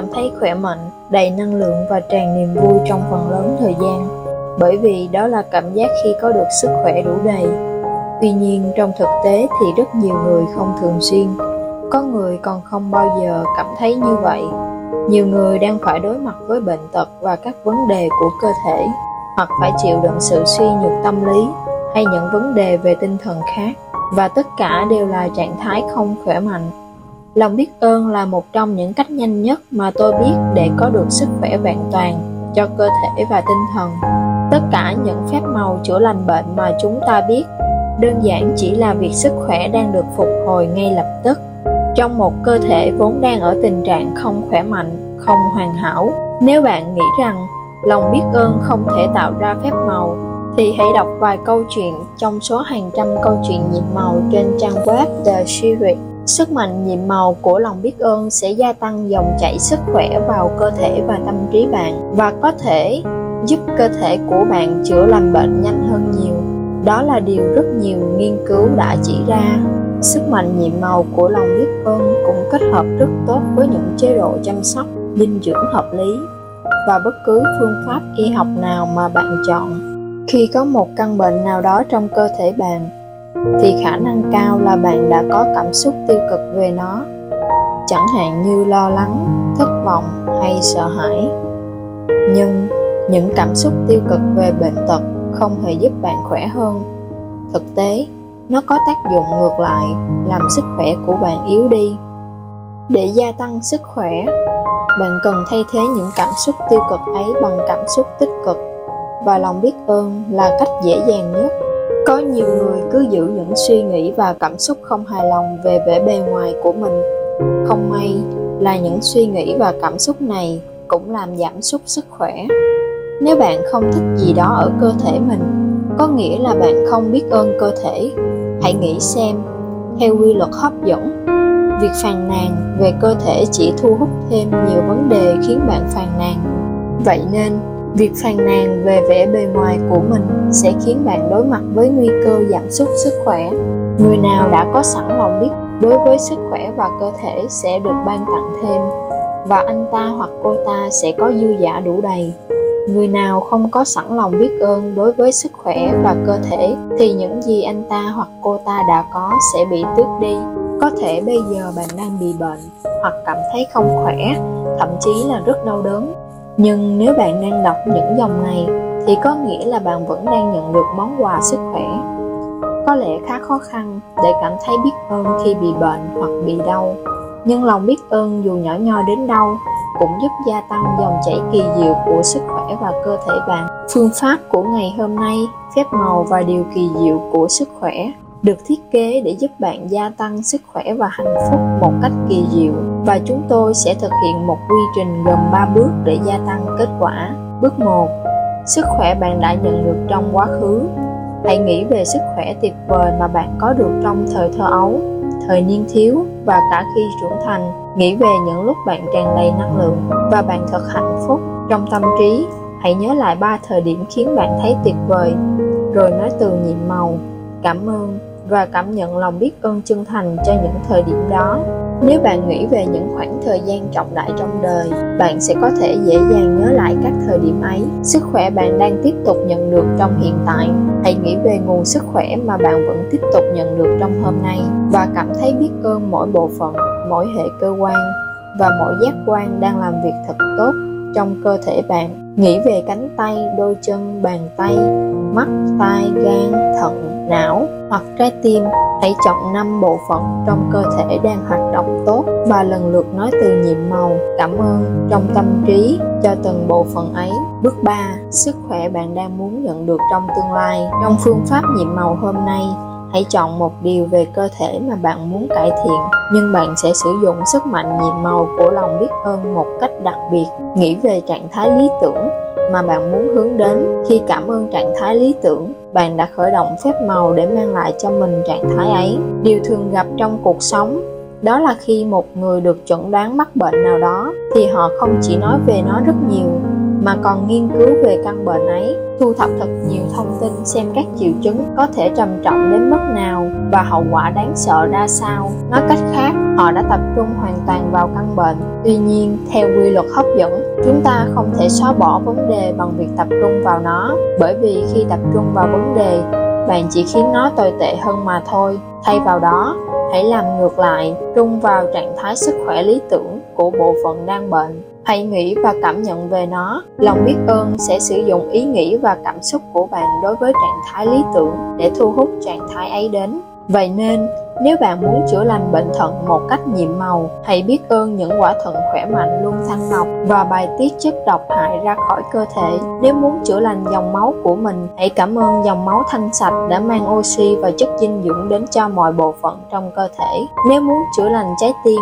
cảm thấy khỏe mạnh, đầy năng lượng và tràn niềm vui trong phần lớn thời gian. Bởi vì đó là cảm giác khi có được sức khỏe đủ đầy. Tuy nhiên trong thực tế thì rất nhiều người không thường xuyên, có người còn không bao giờ cảm thấy như vậy. Nhiều người đang phải đối mặt với bệnh tật và các vấn đề của cơ thể, hoặc phải chịu đựng sự suy nhược tâm lý hay những vấn đề về tinh thần khác và tất cả đều là trạng thái không khỏe mạnh lòng biết ơn là một trong những cách nhanh nhất mà tôi biết để có được sức khỏe vẹn toàn cho cơ thể và tinh thần tất cả những phép màu chữa lành bệnh mà chúng ta biết, đơn giản chỉ là việc sức khỏe đang được phục hồi ngay lập tức trong một cơ thể vốn đang ở tình trạng không khỏe mạnh, không hoàn hảo, nếu bạn nghĩ rằng lòng biết ơn không thể tạo ra phép màu, thì hãy đọc vài câu chuyện trong số hàng trăm câu chuyện nhịp màu trên trang web The Secret. Sức mạnh, nhiệm màu của lòng biết ơn sẽ gia tăng dòng chảy sức khỏe vào cơ thể và tâm trí bạn và có thể giúp cơ thể của bạn chữa lành bệnh nhanh hơn nhiều. Đó là điều rất nhiều nghiên cứu đã chỉ ra. Sức mạnh, nhiệm màu của lòng biết ơn cũng kết hợp rất tốt với những chế độ chăm sóc, dinh dưỡng hợp lý và bất cứ phương pháp y học nào mà bạn chọn khi có một căn bệnh nào đó trong cơ thể bạn thì khả năng cao là bạn đã có cảm xúc tiêu cực về nó. Chẳng hạn như lo lắng, thất vọng hay sợ hãi. Nhưng những cảm xúc tiêu cực về bệnh tật không hề giúp bạn khỏe hơn. Thực tế, nó có tác dụng ngược lại, làm sức khỏe của bạn yếu đi. Để gia tăng sức khỏe, bạn cần thay thế những cảm xúc tiêu cực ấy bằng cảm xúc tích cực. Và lòng biết ơn là cách dễ dàng nhất cứ giữ những suy nghĩ và cảm xúc không hài lòng về vẻ bề ngoài của mình. Không may là những suy nghĩ và cảm xúc này cũng làm giảm sút sức khỏe. Nếu bạn không thích gì đó ở cơ thể mình, có nghĩa là bạn không biết ơn cơ thể. Hãy nghĩ xem, theo quy luật hấp dẫn, việc phàn nàn về cơ thể chỉ thu hút thêm nhiều vấn đề khiến bạn phàn nàn. Vậy nên việc phàn nàn về vẻ bề ngoài của mình sẽ khiến bạn đối mặt với nguy cơ giảm sút sức khỏe. Người nào đã có sẵn lòng biết đối với sức khỏe và cơ thể sẽ được ban tặng thêm, và anh ta hoặc cô ta sẽ có dư giả đủ đầy. Người nào không có sẵn lòng biết ơn đối với sức khỏe và cơ thể thì những gì anh ta hoặc cô ta đã có sẽ bị tước đi. Có thể bây giờ bạn đang bị bệnh hoặc cảm thấy không khỏe, thậm chí là rất đau đớn nhưng nếu bạn đang đọc những dòng này, thì có nghĩa là bạn vẫn đang nhận được món quà sức khỏe. Có lẽ khá khó khăn để cảm thấy biết ơn khi bị bệnh hoặc bị đau. Nhưng lòng biết ơn dù nhỏ nhoi đến đâu cũng giúp gia tăng dòng chảy kỳ diệu của sức khỏe và cơ thể bạn. Phương pháp của ngày hôm nay phép màu và điều kỳ diệu của sức khỏe được thiết kế để giúp bạn gia tăng sức khỏe và hạnh phúc một cách kỳ diệu và chúng tôi sẽ thực hiện một quy trình gồm 3 bước để gia tăng kết quả. Bước 1. Sức khỏe bạn đã nhận được trong quá khứ. Hãy nghĩ về sức khỏe tuyệt vời mà bạn có được trong thời thơ ấu, thời niên thiếu và cả khi trưởng thành. Nghĩ về những lúc bạn tràn đầy năng lượng và bạn thật hạnh phúc trong tâm trí. Hãy nhớ lại ba thời điểm khiến bạn thấy tuyệt vời, rồi nói từ nhiệm màu, cảm ơn và cảm nhận lòng biết ơn chân thành cho những thời điểm đó. Nếu bạn nghĩ về những khoảng thời gian trọng đại trong đời, bạn sẽ có thể dễ dàng nhớ lại các thời điểm ấy. Sức khỏe bạn đang tiếp tục nhận được trong hiện tại. Hãy nghĩ về nguồn sức khỏe mà bạn vẫn tiếp tục nhận được trong hôm nay và cảm thấy biết ơn mỗi bộ phận, mỗi hệ cơ quan và mỗi giác quan đang làm việc thật tốt trong cơ thể bạn. Nghĩ về cánh tay, đôi chân, bàn tay mắt, tai, gan, thận, não hoặc trái tim. Hãy chọn 5 bộ phận trong cơ thể đang hoạt động tốt. Và lần lượt nói từ nhiệm màu, cảm ơn, trong tâm trí cho từng bộ phận ấy. Bước 3 sức khỏe bạn đang muốn nhận được trong tương lai. Trong phương pháp nhiệm màu hôm nay, hãy chọn một điều về cơ thể mà bạn muốn cải thiện, nhưng bạn sẽ sử dụng sức mạnh nhiệm màu của lòng biết ơn một cách đặc biệt. Nghĩ về trạng thái lý tưởng mà bạn muốn hướng đến. Khi cảm ơn trạng thái lý tưởng, bạn đã khởi động phép màu để mang lại cho mình trạng thái ấy. Điều thường gặp trong cuộc sống, đó là khi một người được chẩn đoán mắc bệnh nào đó, thì họ không chỉ nói về nó rất nhiều, mà còn nghiên cứu về căn bệnh ấy, thu thập thật nhiều thông tin xem các triệu chứng có thể trầm trọng đến mức nào và hậu quả đáng sợ ra sao. Nói cách khác, họ đã tập trung hoàn toàn vào căn bệnh. Tuy nhiên, theo quy luật hấp dẫn chúng ta không thể xóa bỏ vấn đề bằng việc tập trung vào nó, bởi vì khi tập trung vào vấn đề, bạn chỉ khiến nó tồi tệ hơn mà thôi. Thay vào đó, hãy làm ngược lại, trung vào trạng thái sức khỏe lý tưởng của bộ phận đang bệnh. Hãy nghĩ và cảm nhận về nó. Lòng biết ơn sẽ sử dụng ý nghĩ và cảm xúc của bạn đối với trạng thái lý tưởng để thu hút trạng thái ấy đến vậy nên nếu bạn muốn chữa lành bệnh thận một cách nhiệm màu, hãy biết ơn những quả thận khỏe mạnh luôn thanh lọc và bài tiết chất độc hại ra khỏi cơ thể. Nếu muốn chữa lành dòng máu của mình, hãy cảm ơn dòng máu thanh sạch đã mang oxy và chất dinh dưỡng đến cho mọi bộ phận trong cơ thể. Nếu muốn chữa lành trái tim,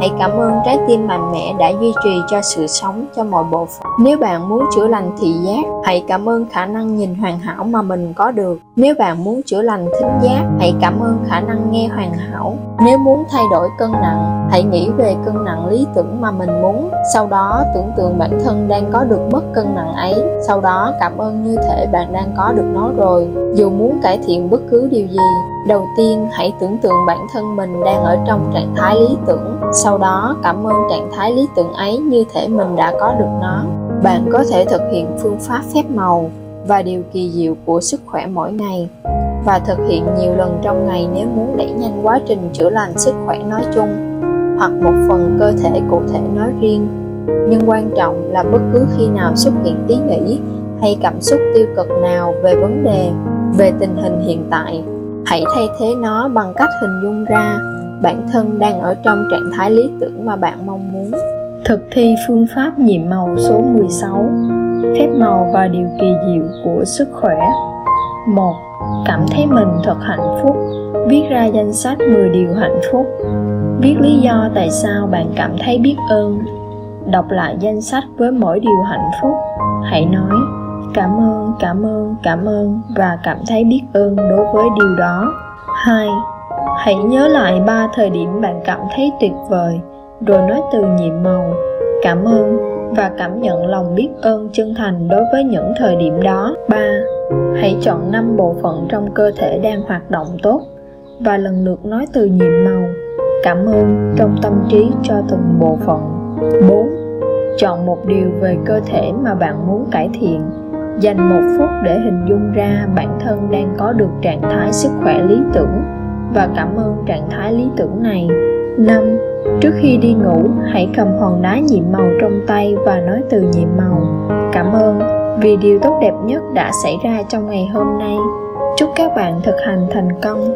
hãy cảm ơn trái tim mạnh mẽ đã duy trì cho sự sống cho mọi bộ phận. Nếu bạn muốn chữa lành thị giác, hãy cảm ơn khả năng nhìn hoàn hảo mà mình có được. Nếu bạn muốn chữa lành thính giác, hãy cảm ơn khả năng nghe hoàn hảo nếu muốn thay đổi cân nặng hãy nghĩ về cân nặng lý tưởng mà mình muốn sau đó tưởng tượng bản thân đang có được mất cân nặng ấy sau đó cảm ơn như thể bạn đang có được nó rồi dù muốn cải thiện bất cứ điều gì đầu tiên, hãy tưởng tượng bản thân mình đang ở trong trạng thái lý tưởng. Sau đó, cảm ơn trạng thái lý tưởng ấy như thể mình đã có được nó. Bạn có thể thực hiện phương pháp phép màu và điều kỳ diệu của sức khỏe mỗi ngày và thực hiện nhiều lần trong ngày nếu muốn đẩy nhanh quá trình chữa lành sức khỏe nói chung, hoặc một phần cơ thể cụ thể nói riêng. Nhưng quan trọng là bất cứ khi nào xuất hiện ý nghĩ hay cảm xúc tiêu cực nào về vấn đề, về tình hình hiện tại hãy thay thế nó bằng cách hình dung ra bản thân đang ở trong trạng thái lý tưởng mà bạn mong muốn. Thực thi phương pháp nhiệm màu số 16 phép màu và điều kỳ diệu của sức khỏe. 1 cảm thấy mình thật hạnh phúc. Viết ra danh sách 10 điều hạnh phúc. Viết lý do tại sao bạn cảm thấy biết ơn. Đọc lại danh sách với mỗi điều hạnh phúc. Hãy nói cảm ơn cảm ơn cảm ơn và cảm thấy biết ơn đối với điều đó. Hai, hãy nhớ lại ba thời điểm bạn cảm thấy tuyệt vời, rồi nói từ nhiệm màu, cảm ơn và cảm nhận lòng biết ơn chân thành đối với những thời điểm đó. Ba, hãy chọn năm bộ phận trong cơ thể đang hoạt động tốt và lần lượt nói từ nhiệm màu, cảm ơn trong tâm trí cho từng bộ phận. 4. Chọn một điều về cơ thể mà bạn muốn cải thiện. Dành một phút để hình dung ra bản thân đang có được trạng thái sức khỏe lý tưởng và cảm ơn trạng thái lý tưởng này. 5. Trước khi đi ngủ, hãy cầm hòn đá nhiệm màu trong tay và nói từ nhiệm màu. Cảm ơn vì điều tốt đẹp nhất đã xảy ra trong ngày hôm nay. Chúc các bạn thực hành thành công.